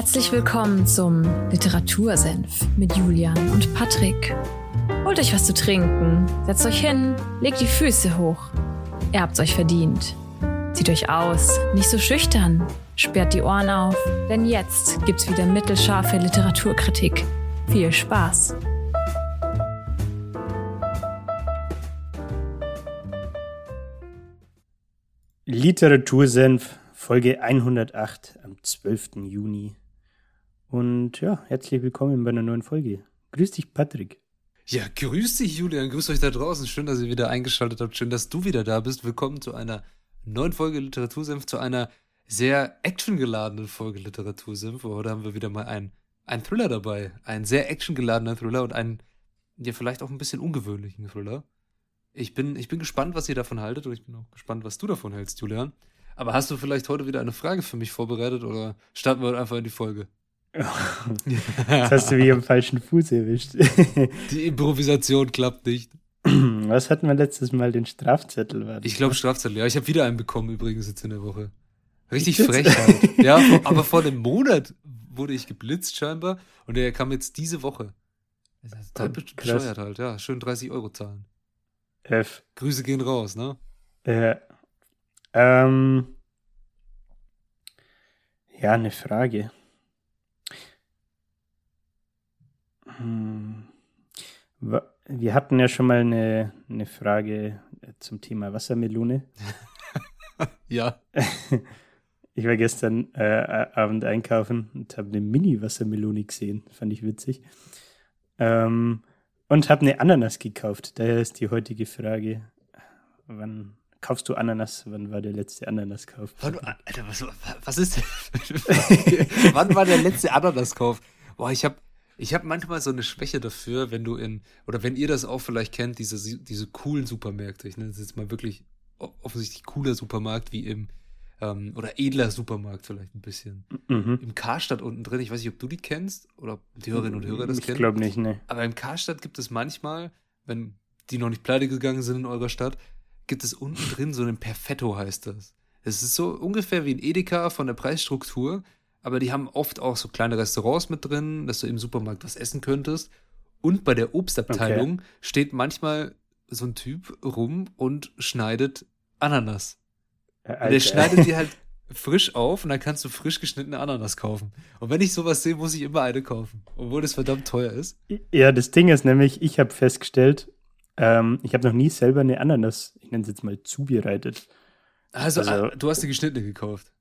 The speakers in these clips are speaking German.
Herzlich willkommen zum Literatursenf mit Julian und Patrick. Holt euch was zu trinken, setzt euch hin, legt die Füße hoch. Ihr habt's euch verdient. Zieht euch aus, nicht so schüchtern, sperrt die Ohren auf, denn jetzt gibt's wieder mittelscharfe Literaturkritik. Viel Spaß! Literatursenf, Folge 108 am 12. Juni. Und ja, herzlich willkommen bei einer neuen Folge. Grüß dich, Patrick. Ja, grüß dich, Julian. Grüß euch da draußen. Schön, dass ihr wieder eingeschaltet habt. Schön, dass du wieder da bist. Willkommen zu einer neuen Folge Literatursenf, zu einer sehr actiongeladenen Folge Literatursenf. Heute haben wir wieder mal einen, einen Thriller dabei. Ein sehr actiongeladener Thriller und einen, ja, vielleicht auch ein bisschen ungewöhnlichen Thriller. Ich bin, ich bin gespannt, was ihr davon haltet und ich bin auch gespannt, was du davon hältst, Julian. Aber hast du vielleicht heute wieder eine Frage für mich vorbereitet oder starten wir einfach in die Folge? Jetzt hast du mich am falschen Fuß erwischt. Die Improvisation klappt nicht. Was hatten wir letztes Mal? Den Strafzettel? War ich glaube Strafzettel, ja. Ich habe wieder einen bekommen übrigens jetzt in der Woche. Richtig frech halt. ja, aber vor einem Monat wurde ich geblitzt scheinbar und der kam jetzt diese Woche. Das ist total oh, bescheuert halt, ja. Schön 30 Euro zahlen. F. Grüße gehen raus, ne? Ja. Ähm. Ja, eine Frage. Hm. Wir hatten ja schon mal eine, eine Frage zum Thema Wassermelone. ja. Ich war gestern äh, Abend einkaufen und habe eine Mini-Wassermelone gesehen. Fand ich witzig. Ähm, und habe eine Ananas gekauft. Daher ist die heutige Frage, wann kaufst du Ananas? Wann war der letzte Ananaskauf? Alter, was, was ist denn? wann war der letzte Ananaskauf? Boah, ich habe ich hab manchmal so eine Schwäche dafür, wenn du in, oder wenn ihr das auch vielleicht kennt, diese, diese coolen Supermärkte. Ich nenne es jetzt mal wirklich offensichtlich cooler Supermarkt wie im ähm, oder edler Supermarkt vielleicht ein bisschen. Mhm. Im Karstadt unten drin, ich weiß nicht, ob du die kennst oder ob die Hörerinnen und Hörer das ich kennen. Ich glaube nicht, ne. Aber im Karstadt gibt es manchmal, wenn die noch nicht pleite gegangen sind in eurer Stadt, gibt es unten drin so einen Perfetto heißt das. Es ist so ungefähr wie ein Edeka von der Preisstruktur, aber die haben oft auch so kleine Restaurants mit drin, dass du im Supermarkt was essen könntest. Und bei der Obstabteilung okay. steht manchmal so ein Typ rum und schneidet Ananas. Alter. Und der schneidet die halt frisch auf und dann kannst du frisch geschnittene Ananas kaufen. Und wenn ich sowas sehe, muss ich immer eine kaufen, obwohl das verdammt teuer ist. Ja, das Ding ist nämlich, ich habe festgestellt, ähm, ich habe noch nie selber eine Ananas, ich nenne es jetzt mal, zubereitet. Also, also ah, du hast die geschnittene gekauft?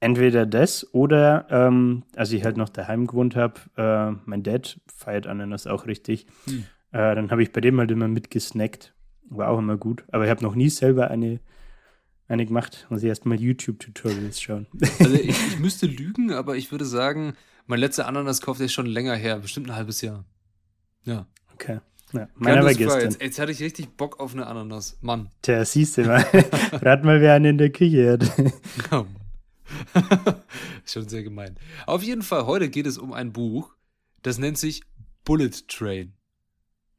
Entweder das oder, ähm, als ich halt noch daheim gewohnt habe, äh, mein Dad feiert Ananas auch richtig. Hm. Äh, dann habe ich bei dem halt immer mitgesnackt. War auch immer gut. Aber ich habe noch nie selber eine eine gemacht. Muss ich erstmal YouTube-Tutorials schauen. Also ich, ich, müsste lügen, aber ich würde sagen, mein letzter Ananaskauf, der ist schon länger her, bestimmt ein halbes Jahr. Ja. Okay. Ja, meiner war gestern. Jetzt, jetzt, hatte ich richtig Bock auf eine Ananas. Mann. Tja, siehst du mal. Rat mal, wer einen in der Küche hat. Mann. schon sehr gemein. Auf jeden Fall, heute geht es um ein Buch, das nennt sich Bullet Train.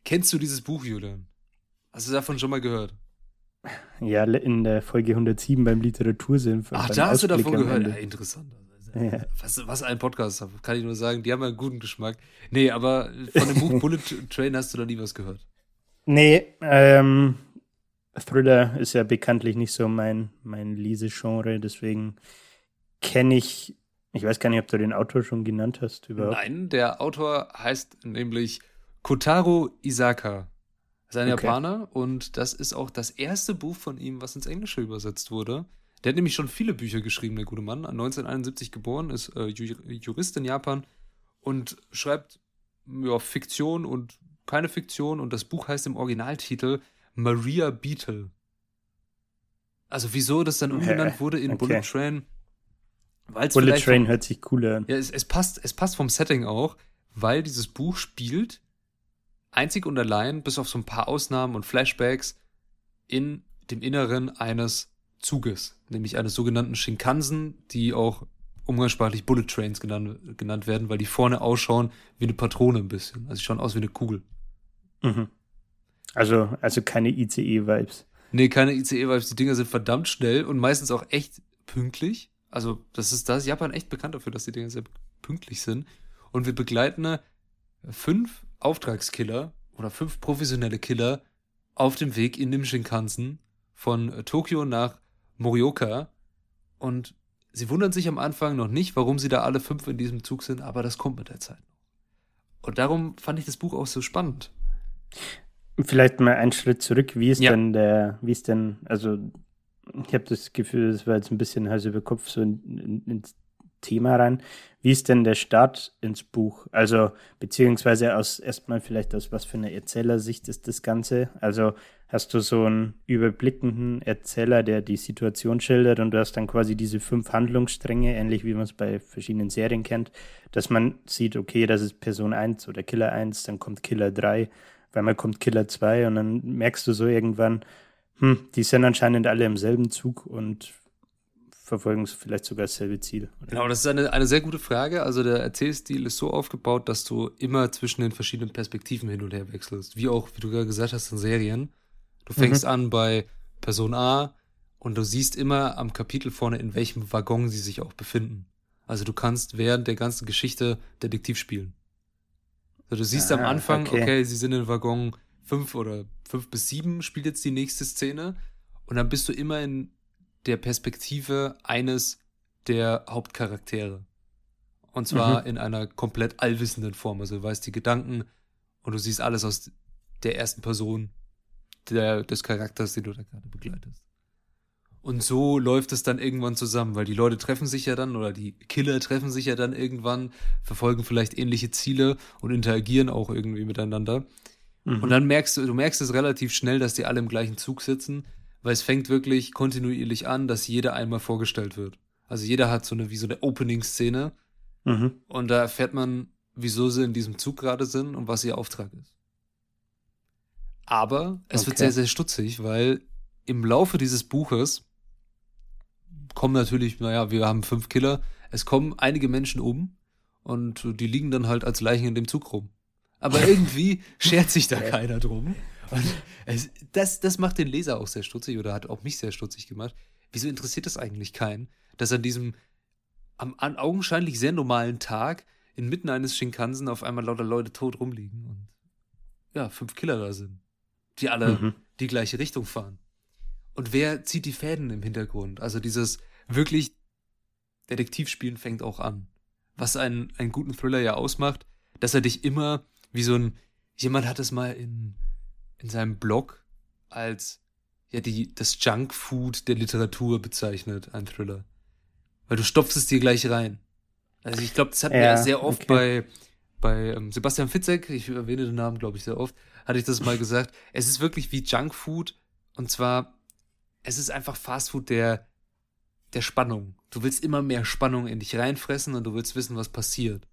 Kennst du dieses Buch, Julian? Hast du davon schon mal gehört? Ja, in der Folge 107 beim Literatursinn. Ach, da hast du davon gehört. Ja, interessant. Ja. Was, was ein Podcast, kann ich nur sagen. Die haben einen guten Geschmack. Nee, aber von dem Buch Bullet Train hast du da nie was gehört. Nee, ähm, Thriller ist ja bekanntlich nicht so mein, mein Lesegenre, deswegen kenne ich, ich weiß gar nicht, ob du den Autor schon genannt hast überhaupt. Nein, der Autor heißt nämlich Kotaro Isaka. Das ist ein okay. Japaner und das ist auch das erste Buch von ihm, was ins Englische übersetzt wurde. Der hat nämlich schon viele Bücher geschrieben, der gute Mann. 1971 geboren, ist äh, Jurist in Japan und schreibt ja, Fiktion und keine Fiktion. Und das Buch heißt im Originaltitel Maria Beetle. Also wieso das dann umbenannt wurde in okay. Bullet Train? Weil's Bullet Train hört sich cooler an. Ja, es, es, passt, es passt vom Setting auch, weil dieses Buch spielt einzig und allein, bis auf so ein paar Ausnahmen und Flashbacks, in dem Inneren eines Zuges, nämlich eines sogenannten Shinkansen, die auch umgangssprachlich Bullet Trains genannt, genannt werden, weil die vorne ausschauen wie eine Patrone ein bisschen. Also sie schauen aus wie eine Kugel. Mhm. Also, also keine ICE-Vibes. Nee, keine ICE-Vibes. Die Dinger sind verdammt schnell und meistens auch echt pünktlich. Also, das ist das. Japan echt bekannt dafür, dass die Dinge sehr pünktlich sind. Und wir begleiten fünf Auftragskiller oder fünf professionelle Killer auf dem Weg in dem Shinkansen von Tokio nach Morioka. Und sie wundern sich am Anfang noch nicht, warum sie da alle fünf in diesem Zug sind, aber das kommt mit der Zeit noch. Und darum fand ich das Buch auch so spannend. Vielleicht mal einen Schritt zurück. Wie ist ja. denn der, wie ist denn, also ich habe das Gefühl, das war jetzt ein bisschen Hals über Kopf so in, in, ins Thema rein. Wie ist denn der Start ins Buch? Also, beziehungsweise aus erstmal vielleicht aus was für einer Erzählersicht ist das Ganze? Also, hast du so einen überblickenden Erzähler, der die Situation schildert und du hast dann quasi diese fünf Handlungsstränge, ähnlich wie man es bei verschiedenen Serien kennt, dass man sieht, okay, das ist Person 1 oder Killer 1, dann kommt Killer 3, weil man kommt Killer 2 und dann merkst du so irgendwann, hm, die sind anscheinend alle im selben Zug und verfolgen vielleicht sogar dasselbe Ziel. Oder? Genau, das ist eine, eine sehr gute Frage. Also der Erzählstil ist so aufgebaut, dass du immer zwischen den verschiedenen Perspektiven hin und her wechselst. Wie auch, wie du gerade gesagt hast, in Serien. Du fängst mhm. an bei Person A und du siehst immer am Kapitel vorne, in welchem Waggon sie sich auch befinden. Also du kannst während der ganzen Geschichte Detektiv spielen. Also du siehst ah, am Anfang, okay. okay, sie sind in Waggon 5 oder 5 bis 7, spielt jetzt die nächste Szene. Und dann bist du immer in der Perspektive eines der Hauptcharaktere. Und zwar mhm. in einer komplett allwissenden Form. Also du weißt die Gedanken und du siehst alles aus der ersten Person der, des Charakters, den du da gerade begleitest. Und so läuft es dann irgendwann zusammen, weil die Leute treffen sich ja dann oder die Killer treffen sich ja dann irgendwann, verfolgen vielleicht ähnliche Ziele und interagieren auch irgendwie miteinander. Mhm. Und dann merkst du, du merkst es relativ schnell, dass die alle im gleichen Zug sitzen weil es fängt wirklich kontinuierlich an, dass jeder einmal vorgestellt wird. Also jeder hat so eine, wie so eine Opening-Szene. Mhm. Und da erfährt man, wieso sie in diesem Zug gerade sind und was ihr Auftrag ist. Aber es okay. wird sehr, sehr stutzig, weil im Laufe dieses Buches kommen natürlich, naja, wir haben fünf Killer, es kommen einige Menschen um und die liegen dann halt als Leichen in dem Zug rum. Aber irgendwie schert sich da keiner drum. Es, das, das macht den Leser auch sehr stutzig oder hat auch mich sehr stutzig gemacht. Wieso interessiert das eigentlich keinen, dass an diesem am, an augenscheinlich sehr normalen Tag inmitten eines Shinkansen auf einmal lauter Leute tot rumliegen und ja, fünf Killer da sind, die alle mhm. die gleiche Richtung fahren. Und wer zieht die Fäden im Hintergrund? Also dieses wirklich Detektivspielen fängt auch an. Was einen, einen guten Thriller ja ausmacht, dass er dich immer wie so ein, jemand hat es mal in in seinem Blog als ja die das Junkfood der Literatur bezeichnet, ein Thriller. Weil du stopfst es dir gleich rein. Also ich glaube, das hat ja, mir sehr oft okay. bei bei ähm, Sebastian Fitzek, ich erwähne den Namen, glaube ich, sehr oft, hatte ich das mal gesagt. Es ist wirklich wie Junkfood und zwar es ist einfach Fastfood der der Spannung. Du willst immer mehr Spannung in dich reinfressen und du willst wissen, was passiert.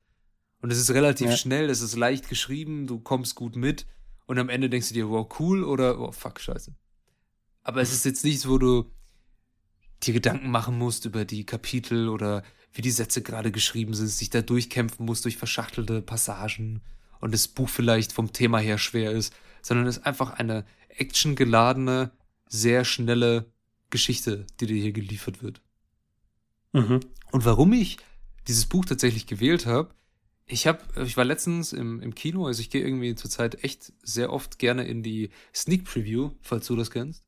Und es ist relativ ja. schnell, es ist leicht geschrieben, du kommst gut mit und am Ende denkst du dir, wow, cool oder oh, fuck, scheiße. Aber es ist jetzt nichts, wo du dir Gedanken machen musst über die Kapitel oder wie die Sätze gerade geschrieben sind, sich da durchkämpfen musst durch verschachtelte Passagen und das Buch vielleicht vom Thema her schwer ist, sondern es ist einfach eine actiongeladene, sehr schnelle Geschichte, die dir hier geliefert wird. Mhm. Und warum ich dieses Buch tatsächlich gewählt habe, ich habe, ich war letztens im, im Kino, also ich gehe irgendwie zurzeit echt sehr oft gerne in die Sneak Preview, falls du das kennst.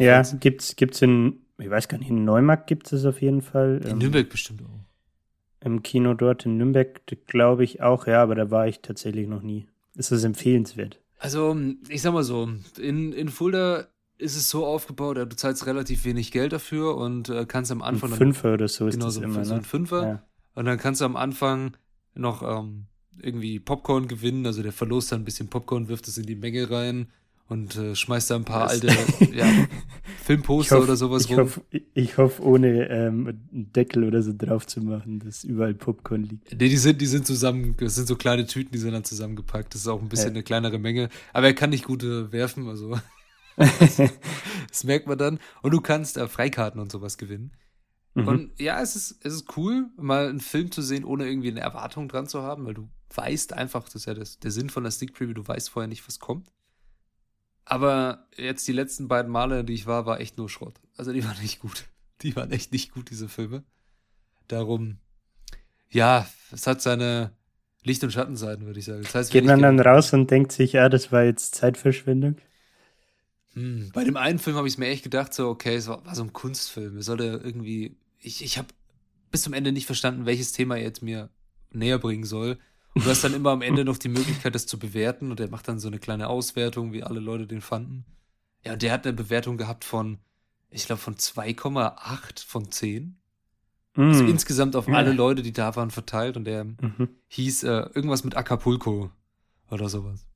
ja, gibt's, gibt's in, ich weiß gar nicht, in Neumarkt gibt es auf jeden Fall. In ähm, Nürnberg bestimmt auch. Im Kino dort in Nürnberg, glaube ich auch, ja, aber da war ich tatsächlich noch nie. Ist das empfehlenswert? Also, ich sag mal so, in, in Fulda ist es so aufgebaut, du zahlst relativ wenig Geld dafür und äh, kannst am Anfang. Ein Fünfer oder so ist genau, das so, immer, so ein ne? Fünfer. Ja. Und dann kannst du am Anfang noch ähm, irgendwie Popcorn gewinnen. Also der verlost dann ein bisschen Popcorn, wirft es in die Menge rein und äh, schmeißt da ein paar alte ja, Filmposter hoffe, oder sowas ich rum. Hoff, ich hoffe, ohne ähm, einen Deckel oder so drauf zu machen, dass überall Popcorn liegt. Nee, die sind, die sind zusammen, das sind so kleine Tüten, die sind dann zusammengepackt. Das ist auch ein bisschen ja. eine kleinere Menge. Aber er kann nicht gut äh, werfen, also das merkt man dann. Und du kannst äh, Freikarten und sowas gewinnen. Mhm. Und ja, es ist, es ist cool, mal einen Film zu sehen, ohne irgendwie eine Erwartung dran zu haben, weil du weißt einfach, das ist ja das, der Sinn von der Sneak Preview, du weißt vorher nicht, was kommt. Aber jetzt die letzten beiden Male, die ich war, war echt nur Schrott. Also die waren nicht gut. Die waren echt nicht gut, diese Filme. Darum, ja, es hat seine Licht- und Schattenseiten, würde ich sagen. Das heißt, Geht man dann raus und denkt sich, ja, das war jetzt Zeitverschwendung? Hm, bei dem einen Film habe ich es mir echt gedacht, so, okay, es war, war so ein Kunstfilm. Es sollte irgendwie, ich, ich habe bis zum Ende nicht verstanden, welches Thema er jetzt mir näher bringen soll. Und du hast dann immer am Ende noch die Möglichkeit, das zu bewerten. Und er macht dann so eine kleine Auswertung, wie alle Leute den fanden. Ja, und der hat eine Bewertung gehabt von, ich glaube, von 2,8 von 10. Mm. Also insgesamt auf alle Leute, die da waren, verteilt. Und der mhm. hieß äh, irgendwas mit Acapulco oder sowas.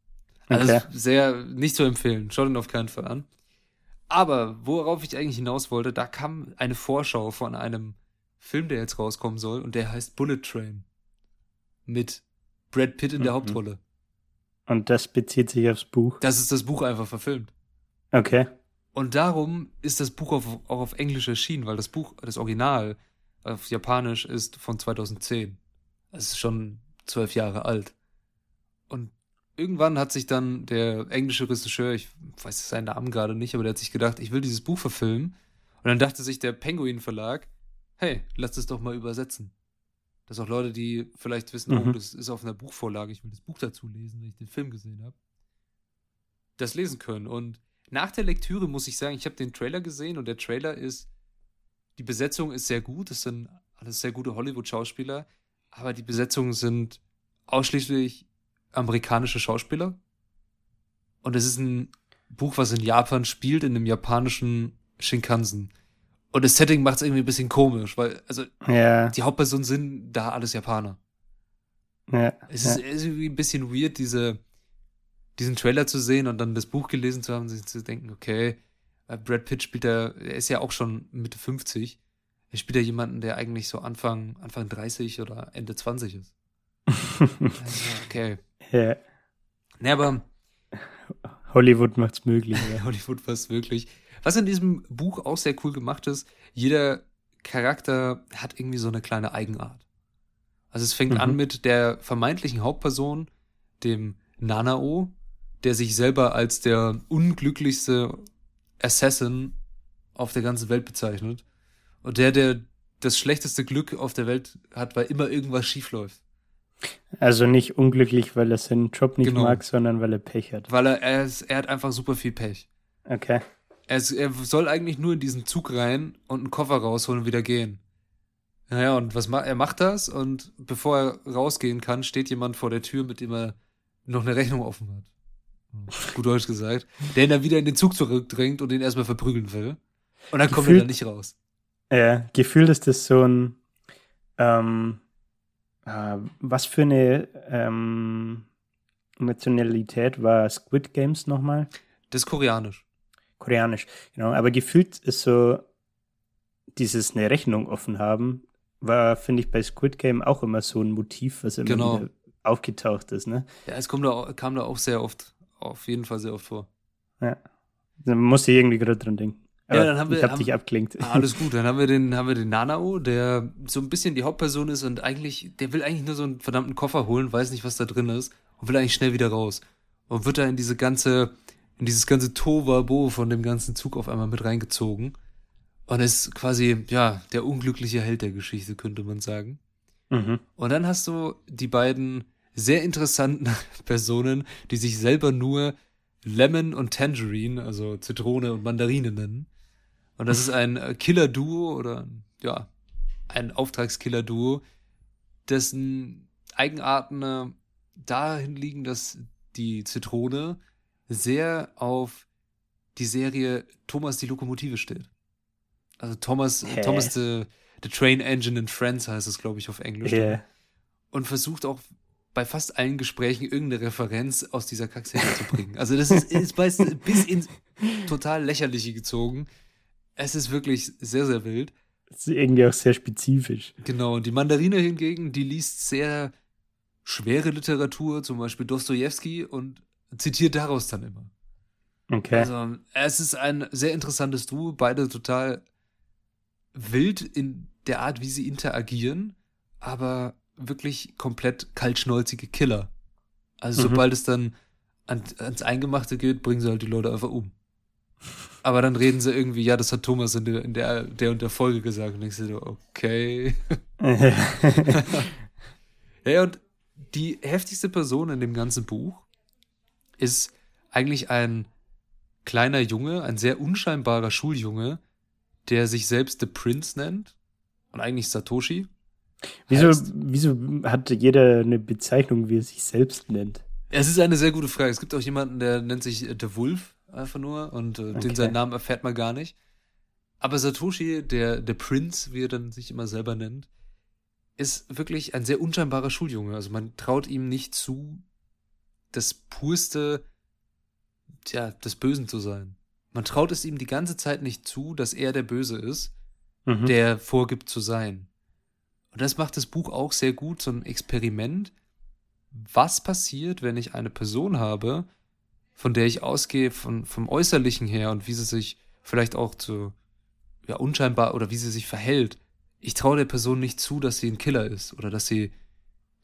Also okay. sehr nicht zu empfehlen. Schaut ihn auf keinen Fall an. Aber worauf ich eigentlich hinaus wollte, da kam eine Vorschau von einem Film, der jetzt rauskommen soll, und der heißt Bullet Train. Mit Brad Pitt in mhm. der Hauptrolle. Und das bezieht sich aufs Buch. Das ist das Buch einfach verfilmt. Okay. Und darum ist das Buch auf, auch auf Englisch erschienen, weil das Buch, das Original auf Japanisch ist von 2010. Es ist schon zwölf Jahre alt. Und irgendwann hat sich dann der englische Regisseur, ich weiß seinen Namen gerade nicht, aber der hat sich gedacht, ich will dieses Buch verfilmen. Und dann dachte sich der Penguin Verlag, hey, lass es doch mal übersetzen. Dass auch Leute, die vielleicht wissen, oh, mhm. oh, das ist auf einer Buchvorlage, ich will das Buch dazu lesen, wenn ich den Film gesehen habe, das lesen können. Und nach der Lektüre muss ich sagen, ich habe den Trailer gesehen und der Trailer ist, die Besetzung ist sehr gut, es sind alles sehr gute Hollywood-Schauspieler, aber die Besetzungen sind ausschließlich amerikanische Schauspieler. Und es ist ein Buch, was in Japan spielt, in einem japanischen Shinkansen. Und das Setting macht es irgendwie ein bisschen komisch, weil, also, ja. die Hauptpersonen sind da alles Japaner. Ja. Es ist, ja. irgendwie ein bisschen weird, diese, diesen Trailer zu sehen und dann das Buch gelesen zu haben, sich zu denken, okay, äh, Brad Pitt spielt da, er ist ja auch schon Mitte 50. Er spielt ja jemanden, der eigentlich so Anfang, Anfang 30 oder Ende 20 ist. also, okay. Ja. Ne, aber. Hollywood macht's möglich. Ja. Hollywood macht's möglich. Was in diesem Buch auch sehr cool gemacht ist, jeder Charakter hat irgendwie so eine kleine Eigenart. Also es fängt mhm. an mit der vermeintlichen Hauptperson, dem Nanao, der sich selber als der unglücklichste Assassin auf der ganzen Welt bezeichnet. Und der, der das schlechteste Glück auf der Welt hat, weil immer irgendwas schief läuft. Also nicht unglücklich, weil er seinen Job nicht genau. mag, sondern weil er Pech hat. Weil er, er, ist, er hat einfach super viel Pech. Okay. Er, ist, er soll eigentlich nur in diesen Zug rein und einen Koffer rausholen und wieder gehen. Naja, und was macht er macht das und bevor er rausgehen kann, steht jemand vor der Tür, mit dem er noch eine Rechnung offen hat. Gut Deutsch gesagt. Der ihn dann wieder in den Zug zurückdrängt und ihn erstmal verprügeln will. Und dann gefühlt, kommt er dann nicht raus. Ja, gefühlt ist das so ein ähm, äh, was für eine ähm, Nationalität war Squid Games nochmal? Das ist koreanisch. Koreanisch, genau. Aber gefühlt ist so dieses eine Rechnung offen haben, war, finde ich, bei Squid Game auch immer so ein Motiv, was immer genau. aufgetaucht ist, ne? Ja, es kommt da, kam da auch sehr oft, auf jeden Fall sehr oft vor. Ja. Da musste ich irgendwie gerade dran denken. Ja, dann haben wir, ich hab haben, dich abklingt. Ah, alles gut, dann haben wir den, haben wir den Nanao, der so ein bisschen die Hauptperson ist und eigentlich, der will eigentlich nur so einen verdammten Koffer holen, weiß nicht, was da drin ist und will eigentlich schnell wieder raus. Und wird da in diese ganze, in dieses ganze Tovabo von dem ganzen Zug auf einmal mit reingezogen. Und ist quasi, ja, der unglückliche Held der Geschichte, könnte man sagen. Mhm. Und dann hast du die beiden sehr interessanten Personen, die sich selber nur Lemon und Tangerine, also Zitrone und Mandarine nennen. Und das ist ein äh, Killer-Duo oder ja, ein Auftragskiller-Duo, dessen Eigenarten äh, dahin liegen, dass die Zitrone sehr auf die Serie Thomas die Lokomotive steht. Also Thomas, Hä? Thomas the, the Train Engine in Friends heißt es, glaube ich, auf Englisch. Yeah. Und versucht auch bei fast allen Gesprächen irgendeine Referenz aus dieser Kackserie zu bringen. Also das ist, ist bis ins total lächerliche gezogen. Es ist wirklich sehr, sehr wild. Das ist irgendwie auch sehr spezifisch. Genau, und die Mandarine hingegen, die liest sehr schwere Literatur, zum Beispiel Dostoevsky, und zitiert daraus dann immer. Okay. Also, es ist ein sehr interessantes Duo, beide total wild in der Art, wie sie interagieren, aber wirklich komplett kaltschnäuzige Killer. Also, mhm. sobald es dann an, ans Eingemachte geht, bringen sie halt die Leute einfach um. Aber dann reden sie irgendwie, ja, das hat Thomas in der, in der, der und der Folge gesagt. Und ich so, okay. ja, und die heftigste Person in dem ganzen Buch ist eigentlich ein kleiner Junge, ein sehr unscheinbarer Schuljunge, der sich selbst The Prince nennt und eigentlich Satoshi. Wieso, wieso hat jeder eine Bezeichnung, wie er sich selbst nennt? Es ist eine sehr gute Frage. Es gibt auch jemanden, der nennt sich The Wolf einfach nur und äh, okay. den seinen Namen erfährt man gar nicht. Aber Satoshi, der, der Prince, wie er dann sich immer selber nennt, ist wirklich ein sehr unscheinbarer Schuljunge. Also man traut ihm nicht zu, das purste, tja, des Bösen zu sein. Man traut es ihm die ganze Zeit nicht zu, dass er der Böse ist, mhm. der vorgibt zu sein. Und das macht das Buch auch sehr gut, so ein Experiment. Was passiert, wenn ich eine Person habe, von der ich ausgehe, von, vom Äußerlichen her und wie sie sich vielleicht auch zu, ja, unscheinbar oder wie sie sich verhält. Ich traue der Person nicht zu, dass sie ein Killer ist oder dass sie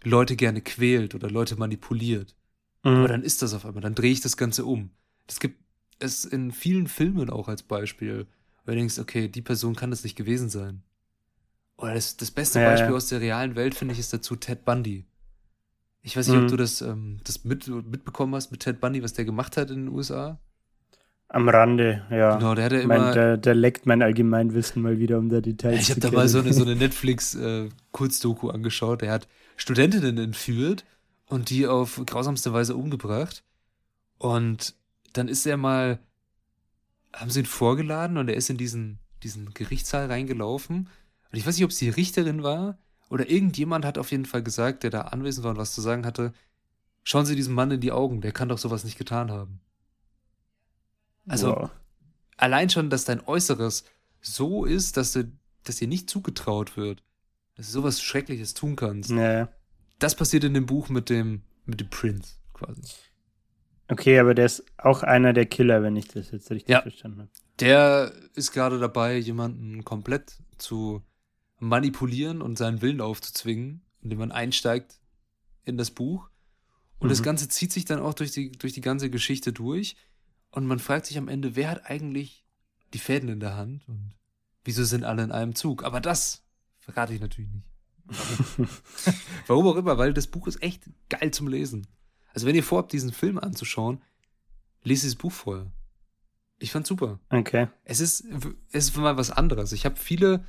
Leute gerne quält oder Leute manipuliert. Mhm. Aber dann ist das auf einmal, dann drehe ich das Ganze um. Es gibt es in vielen Filmen auch als Beispiel, weil du denkst, okay, die Person kann das nicht gewesen sein. Oder das, das beste ja, Beispiel ja. aus der realen Welt, finde ich, ist dazu Ted Bundy. Ich weiß nicht, mhm. ob du das, ähm, das mit, mitbekommen hast mit Ted Bundy, was der gemacht hat in den USA. Am Rande, ja. Genau, der hatte immer. Mein, der, der leckt mein Allgemeinwissen mal wieder, um da Details Ich habe da mal so eine, so eine Netflix-Kurzdoku äh, angeschaut. Der hat Studentinnen entführt und die auf grausamste Weise umgebracht. Und dann ist er mal, haben sie ihn vorgeladen und er ist in diesen, diesen Gerichtssaal reingelaufen und ich weiß nicht, ob es die Richterin war oder irgendjemand hat auf jeden Fall gesagt, der da anwesend war und was zu sagen hatte, schauen Sie diesem Mann in die Augen, der kann doch sowas nicht getan haben. Also, wow. allein schon, dass dein Äußeres so ist, dass, du, dass dir nicht zugetraut wird, dass du sowas Schreckliches tun kannst. Naja. Das passiert in dem Buch mit dem, mit dem Prince, quasi. Okay, aber der ist auch einer der Killer, wenn ich das jetzt richtig ja. verstanden habe. Der ist gerade dabei, jemanden komplett zu manipulieren und seinen Willen aufzuzwingen, indem man einsteigt in das Buch. Und mhm. das Ganze zieht sich dann auch durch die, durch die ganze Geschichte durch. Und man fragt sich am Ende, wer hat eigentlich die Fäden in der Hand und wieso sind alle in einem Zug? Aber das verrate ich natürlich nicht. Warum? Auch immer, weil das Buch ist echt geil zum Lesen. Also wenn ihr vorhabt, diesen Film anzuschauen, lest dieses Buch vorher. Ich fand's super. Okay. Es ist, es ist mal was anderes. Ich habe viele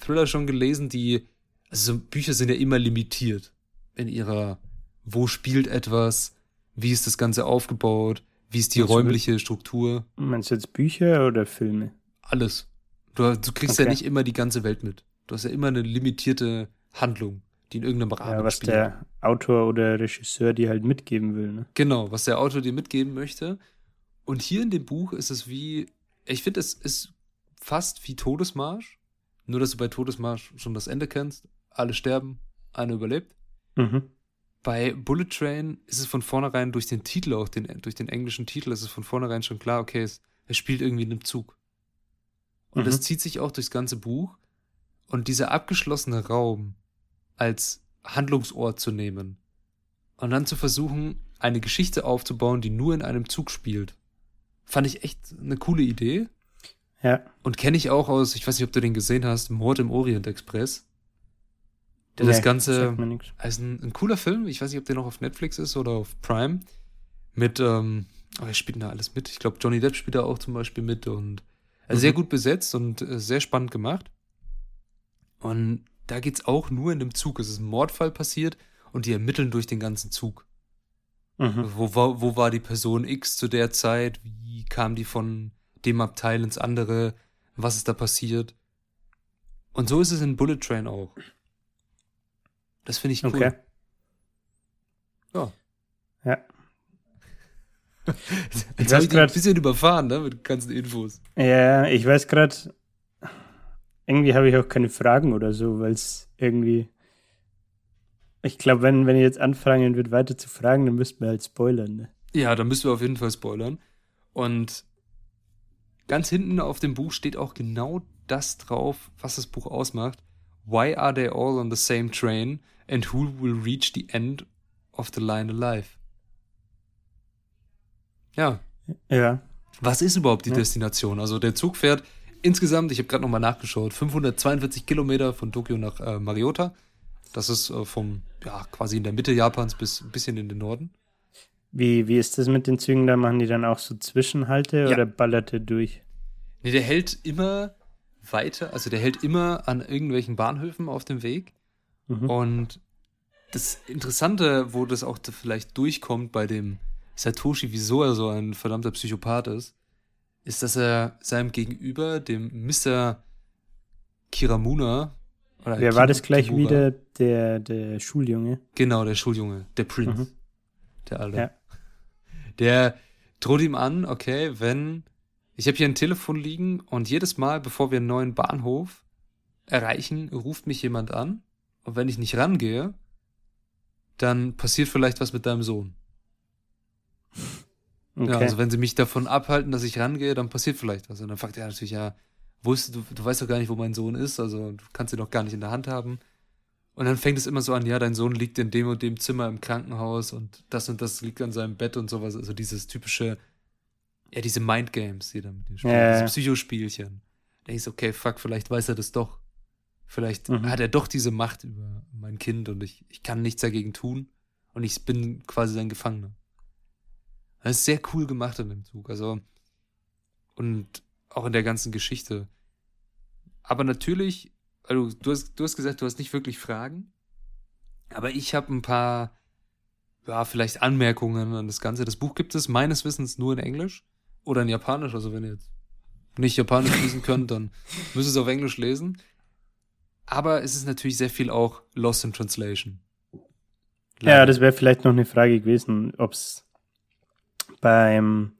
Thriller schon gelesen, die, also so Bücher sind ja immer limitiert in ihrer, wo spielt etwas, wie ist das Ganze aufgebaut, wie ist die meinst räumliche Struktur. Meinst du jetzt Bücher oder Filme? Alles. Du, du kriegst okay. ja nicht immer die ganze Welt mit. Du hast ja immer eine limitierte Handlung, die in irgendeinem Rahmen ja, was spielt. der Autor oder Regisseur dir halt mitgeben will. Ne? Genau, was der Autor dir mitgeben möchte. Und hier in dem Buch ist es wie, ich finde, es ist fast wie Todesmarsch, nur, dass du bei Todesmarsch schon das Ende kennst. Alle sterben, einer überlebt. Mhm. Bei Bullet Train ist es von vornherein durch den Titel, auch den, durch den englischen Titel, ist es von vornherein schon klar, okay, es, es spielt irgendwie in einem Zug. Und mhm. das zieht sich auch durchs ganze Buch. Und dieser abgeschlossene Raum als Handlungsort zu nehmen und dann zu versuchen, eine Geschichte aufzubauen, die nur in einem Zug spielt, fand ich echt eine coole Idee. Ja. Und kenne ich auch aus, ich weiß nicht, ob du den gesehen hast, Mord im Orient Express. Der nee, das Ganze also ein, ein, cooler Film, ich weiß nicht, ob der noch auf Netflix ist oder auf Prime. Mit, ähm, oh, er spielt da alles mit. Ich glaube, Johnny Depp spielt da auch zum Beispiel mit und äh, mhm. sehr gut besetzt und äh, sehr spannend gemacht. Und da geht's auch nur in dem Zug. Es ist ein Mordfall passiert und die ermitteln durch den ganzen Zug. Mhm. Wo, wo, wo war die Person X zu der Zeit? Wie kam die von dem Abteil ins andere, was ist da passiert. Und so ist es in Bullet Train auch. Das finde ich cool. Okay. Ja. Ja. Jetzt ich dich ein bisschen überfahren, ne, mit ganzen Infos. Ja, ich weiß gerade, irgendwie habe ich auch keine Fragen oder so, weil es irgendwie. Ich glaube, wenn, wenn ich jetzt anfangen wird, weiter zu fragen, dann müssten wir halt spoilern, ne? Ja, dann müssen wir auf jeden Fall spoilern. Und Ganz hinten auf dem Buch steht auch genau das drauf, was das Buch ausmacht. Why are they all on the same train and who will reach the end of the line alive? Ja. Ja. was ist überhaupt die Ja. Destination? Also der Zug fährt insgesamt, ich habe gerade nochmal nachgeschaut, 542 Kilometer von Tokio nach äh, Mariota. Das ist äh, vom, ja, quasi in der Mitte Japans bis ein bisschen in den Norden. Wie, wie ist das mit den Zügen? Da machen die dann auch so Zwischenhalte Ja. oder ballert der durch? Nee, der hält immer weiter, also der hält immer an irgendwelchen Bahnhöfen auf dem Weg. Mhm. Und das Interessante, wo das auch vielleicht durchkommt bei dem Satoshi, wieso er so ein verdammter Psychopath ist, ist, dass er seinem Gegenüber, dem Mr. Kiramuna, oder Wer war Kim- das gleich Kimura, wieder? Der, der Schuljunge? Genau, der Schuljunge, der Prinz, Mhm. der Alte. Ja. Der droht ihm an, okay, wenn ich habe hier ein Telefon liegen und jedes Mal, bevor wir einen neuen Bahnhof erreichen, ruft mich jemand an und wenn ich nicht rangehe, dann passiert vielleicht was mit deinem Sohn. Okay. Ja, also wenn sie mich davon abhalten, dass ich rangehe, dann passiert vielleicht was. Und dann fragt er natürlich, ja, wusstest du, du weißt doch gar nicht, wo mein Sohn ist, also du kannst ihn doch gar nicht in der Hand haben. Und dann fängt es immer so an, ja, dein Sohn liegt in dem und dem Zimmer im Krankenhaus und das und das liegt an seinem Bett und sowas. Also dieses typische, ja, diese Mindgames, die dann mit dir spielen, Ja, ja. diese Psychospielchen. Da denkst du, okay, fuck, vielleicht weiß er das doch. Vielleicht Mhm. hat er doch diese Macht über mein Kind und ich, ich kann nichts dagegen tun und ich bin quasi sein Gefangener. Das ist sehr cool gemacht in dem Zug. Also, und auch in der ganzen Geschichte. Aber natürlich, also du hast, du hast gesagt, du hast nicht wirklich Fragen. Aber ich habe ein paar, ja, vielleicht Anmerkungen an das Ganze. Das Buch gibt es meines Wissens nur in Englisch oder in Japanisch. Also wenn ihr jetzt nicht Japanisch lesen könnt, dann müsst ihr es auf Englisch lesen. Aber es ist natürlich sehr viel auch Lost in Translation. Ja, das wäre vielleicht noch eine Frage gewesen, ob es beim,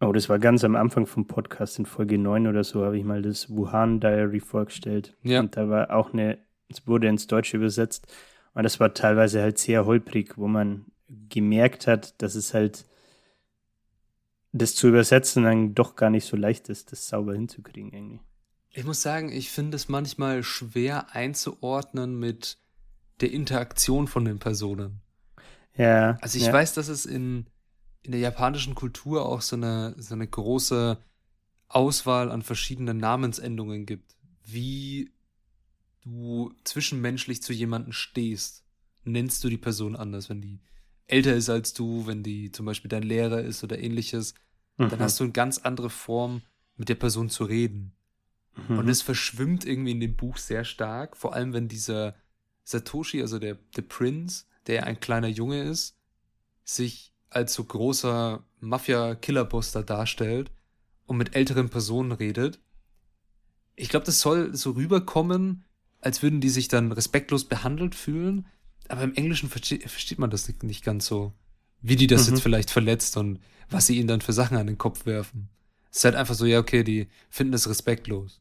oh, das war ganz am Anfang vom Podcast in Folge 9 oder so, habe ich mal das Wuhan Diary vorgestellt. Ja. Und da war auch eine, es wurde ins Deutsche übersetzt und das war teilweise halt sehr holprig, wo man gemerkt hat, dass es halt das zu übersetzen dann doch gar nicht so leicht ist, das sauber hinzukriegen irgendwie. Ich muss sagen, ich finde es manchmal schwer einzuordnen mit der Interaktion von den Personen. Ja. Also ich ja. weiß, dass es in, in der japanischen Kultur auch so eine, so eine große Auswahl an verschiedenen Namensendungen gibt. Wie du zwischenmenschlich zu jemandem stehst, nennst du die Person anders, wenn die älter ist als du, wenn die zum Beispiel dein Lehrer ist oder ähnliches, dann Mhm. hast du eine ganz andere Form, mit der Person zu reden. Mhm. Und es verschwimmt irgendwie in dem Buch sehr stark, vor allem wenn dieser Satoshi, also der, der Prinz, der ja ein kleiner Junge ist, sich als so großer Mafia-Killerboss da darstellt und mit älteren Personen redet. Ich glaube, das soll so rüberkommen, als würden die sich dann respektlos behandelt fühlen, aber im Englischen verste versteht man das nicht, nicht ganz so, wie die das Mhm. jetzt vielleicht verletzt und was sie ihnen dann für Sachen an den Kopf werfen. Es ist halt einfach so, ja, okay, die finden das respektlos.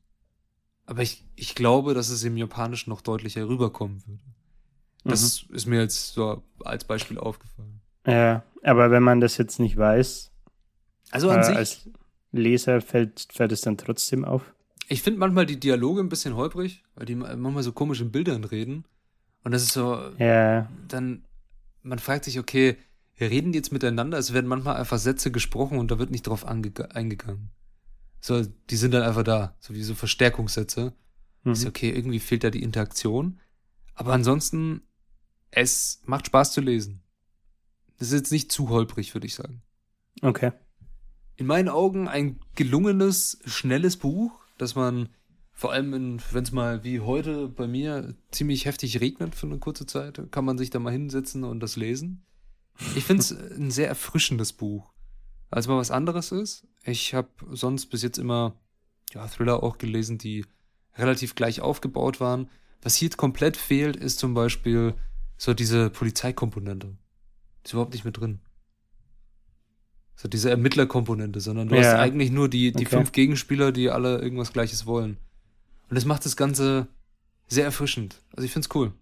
Aber ich, ich glaube, dass es im Japanischen noch deutlicher rüberkommen würde. Das ist mir jetzt so als Beispiel aufgefallen. Ja, aber wenn man das jetzt nicht weiß, Also an äh, sich, als Leser fällt, fällt es dann trotzdem auf. ich finde manchmal die Dialoge ein bisschen holprig, weil die manchmal so komisch in Bildern reden. Und das ist so, Ja, dann, man fragt sich, okay, wir reden die jetzt miteinander, es werden manchmal einfach Sätze gesprochen und da wird nicht drauf ange- eingegangen. So, die sind dann einfach da, so wie so Verstärkungssätze. mhm. Ist okay, irgendwie fehlt da die Interaktion. Aber ansonsten, es macht Spaß zu lesen. Das ist jetzt nicht zu holprig, würde ich sagen. okay. In meinen Augen ein gelungenes, schnelles Buch, das man vor allem, wenn es mal wie heute bei mir ziemlich heftig regnet für eine kurze Zeit, kann man sich da mal hinsetzen und das lesen. Ich finde es ein sehr erfrischendes Buch. Als mal was anderes ist. Ich habe sonst bis jetzt immer ja, Thriller auch gelesen, die relativ gleich aufgebaut waren. Was hier komplett fehlt, ist zum Beispiel so diese Polizeikomponente. Ist überhaupt nicht mit drin. So diese Ermittlerkomponente, sondern du Ja. hast eigentlich nur die, die Okay. fünf Gegenspieler, die alle irgendwas Gleiches wollen. Und das macht das Ganze sehr erfrischend. Also ich find's cool.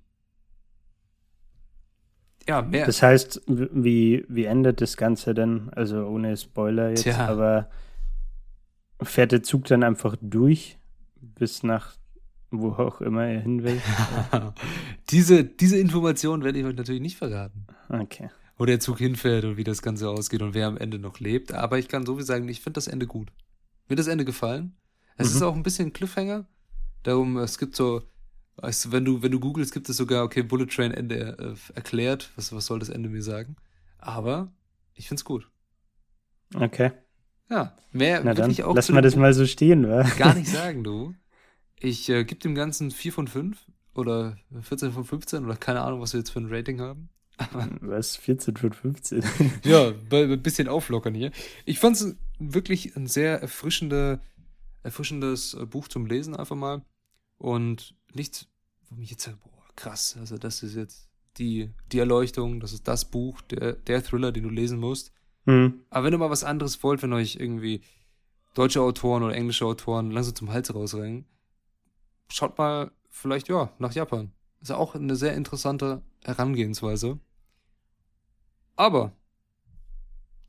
Ja, mehr. Das heißt, wie, wie endet das Ganze denn? Also ohne Spoiler jetzt, Tja. aber fährt der Zug dann einfach durch bis nach wo auch immer er hin will? diese, diese Information werde ich euch natürlich nicht verraten. Okay. Wo der Zug hinfährt und wie das Ganze ausgeht und wer am Ende noch lebt. Aber ich kann so viel sagen, ich finde das Ende gut. Mir das Ende gefallen. Es mhm. ist auch ein bisschen Cliffhanger. Darum, es gibt so, du, wenn du, wenn du googelst, gibt es sogar, okay, Bullet Train Ende äh, erklärt. Was, was soll das Ende mir sagen? Aber ich finde es gut. Okay. Ja, mehr Na dann, auch. Lass mal das mal so stehen, wa? Gar nicht sagen, du. Ich äh, gebe dem Ganzen 4 von 5 oder 14 von 15 oder keine Ahnung, was wir jetzt für ein Rating haben. Was? 14 von 15? ja, ein bisschen auflockern hier. Ich fand es wirklich ein sehr erfrischende, erfrischendes äh, Buch zum Lesen einfach mal. Und nichts, wo mich jetzt, boah, krass, also das ist jetzt die, die Erleuchtung, das ist das Buch, der, der Thriller, den du lesen musst. Mhm. Aber wenn ihr mal was anderes wollt, wenn euch irgendwie deutsche Autoren oder englische Autoren langsam zum Hals rausrennen, schaut mal vielleicht, ja, nach Japan. Ist ja auch eine sehr interessante Herangehensweise. Aber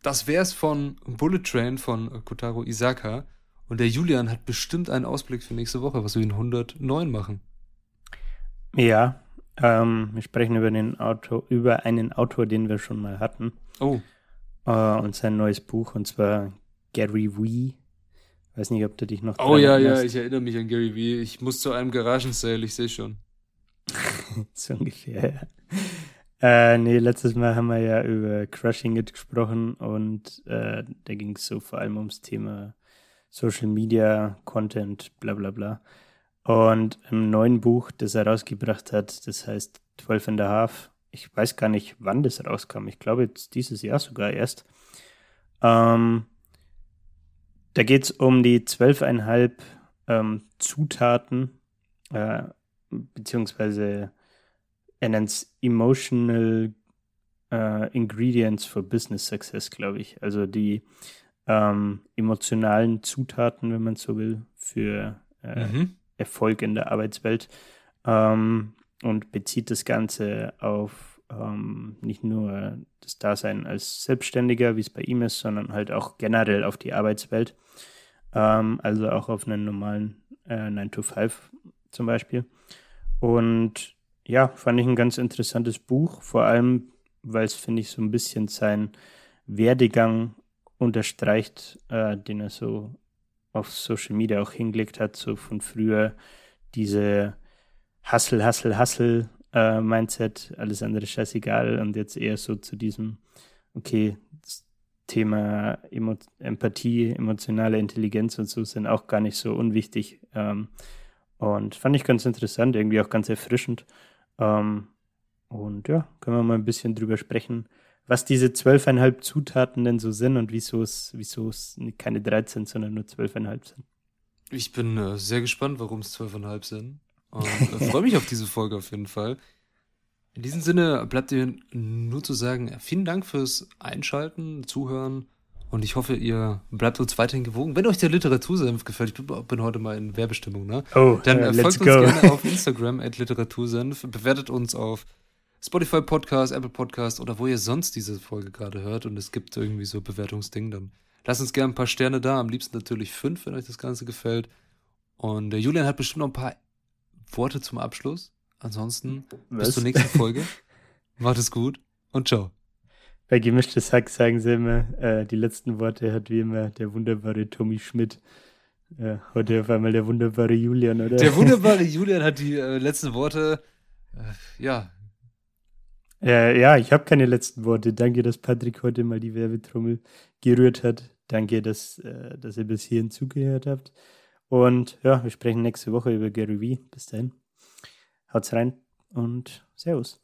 das wär's von Bullet Train von Kotaro Isaka. Und der Julian hat bestimmt einen Ausblick für nächste Woche, was wir in 109 machen. Ja, ähm, wir sprechen über, den Autor, über einen Autor, den wir schon mal hatten. Oh. Uh, und sein neues Buch, und zwar Gary Wee. Weiß nicht, ob du dich noch. Oh ja, ja, ich erinnere mich an Gary Wee. Ich muss zu einem Garagensale, ich sehe schon. so ungefähr, ja. Äh, nee, letztes Mal haben wir ja über Crushing It gesprochen und äh, da ging es so vor allem ums Thema Social Media, Content, bla bla bla. Und im neuen Buch, das er rausgebracht hat, das heißt 12 and a Half, ich weiß gar nicht, wann das rauskam. Ich glaube jetzt dieses Jahr sogar erst. Ähm, da geht es um die zwölfeinhalb ähm, Zutaten, äh, beziehungsweise er nennt es Emotional äh, Ingredients for Business Success, glaube ich. Also die ähm, emotionalen Zutaten, wenn man so will, für äh, mhm. Erfolg in der Arbeitswelt. Ähm, und bezieht das Ganze auf ähm, nicht nur das Dasein als Selbstständiger, wie es bei ihm ist, sondern halt auch generell auf die Arbeitswelt. Ähm, also auch auf einen normalen äh, 9 to 5 zum Beispiel. Und ja, fand ich ein ganz interessantes Buch, vor allem, weil es, finde ich, so ein bisschen seinen Werdegang unterstreicht, äh, den er so auf Social Media auch hingelegt hat, so von früher diese Hustle, Hustle, Hustle äh, Mindset, alles andere scheißegal und jetzt eher so zu diesem, okay, Thema Emo Empathie, emotionale Intelligenz und so sind auch gar nicht so unwichtig. Ähm, und fand ich ganz interessant, irgendwie auch ganz erfrischend. Ähm, und ja, können wir mal ein bisschen drüber sprechen, was diese zwölfeinhalb Zutaten denn so sind und wieso es, wieso es keine 13, sondern nur zwölfeinhalb sind. Ich bin äh, sehr gespannt, warum es zwölfeinhalb sind. Und äh, freue mich auf diese Folge auf jeden Fall. In diesem Sinne bleibt dir nur zu sagen, vielen Dank fürs Einschalten, Zuhören und ich hoffe, ihr bleibt uns weiterhin gewogen. Wenn euch der Literatursenf gefällt, ich bin heute mal in Werbestimmung, ne? Oh, dann uh, folgt uns go. gerne auf Instagram at Literatursenf, bewertet uns auf Spotify Podcast, Apple Podcast oder wo ihr sonst diese Folge gerade hört und es gibt irgendwie so Bewertungsding, dann lasst uns gerne ein paar Sterne da, am liebsten natürlich fünf, wenn euch das Ganze gefällt. Und der Julian hat bestimmt noch ein paar Worte zum Abschluss. Ansonsten Was? bis zur nächsten Folge. Macht es gut und ciao. Bei gemischtes Hack sagen sie immer, äh, die letzten Worte hat wie immer der wunderbare Tommy Schmidt. Äh, heute auf einmal der wunderbare Julian, oder? Der wunderbare Julian hat die äh, letzten Worte. Äh, ja. ja, ich habe keine letzten Worte. Danke, dass Patrick heute mal die Werbetrommel gerührt hat. Danke, dass, äh, dass ihr bis hierhin zugehört habt. Und ja, wir sprechen nächste Woche über Gary Vee. Bis dahin. Haut's rein und Servus.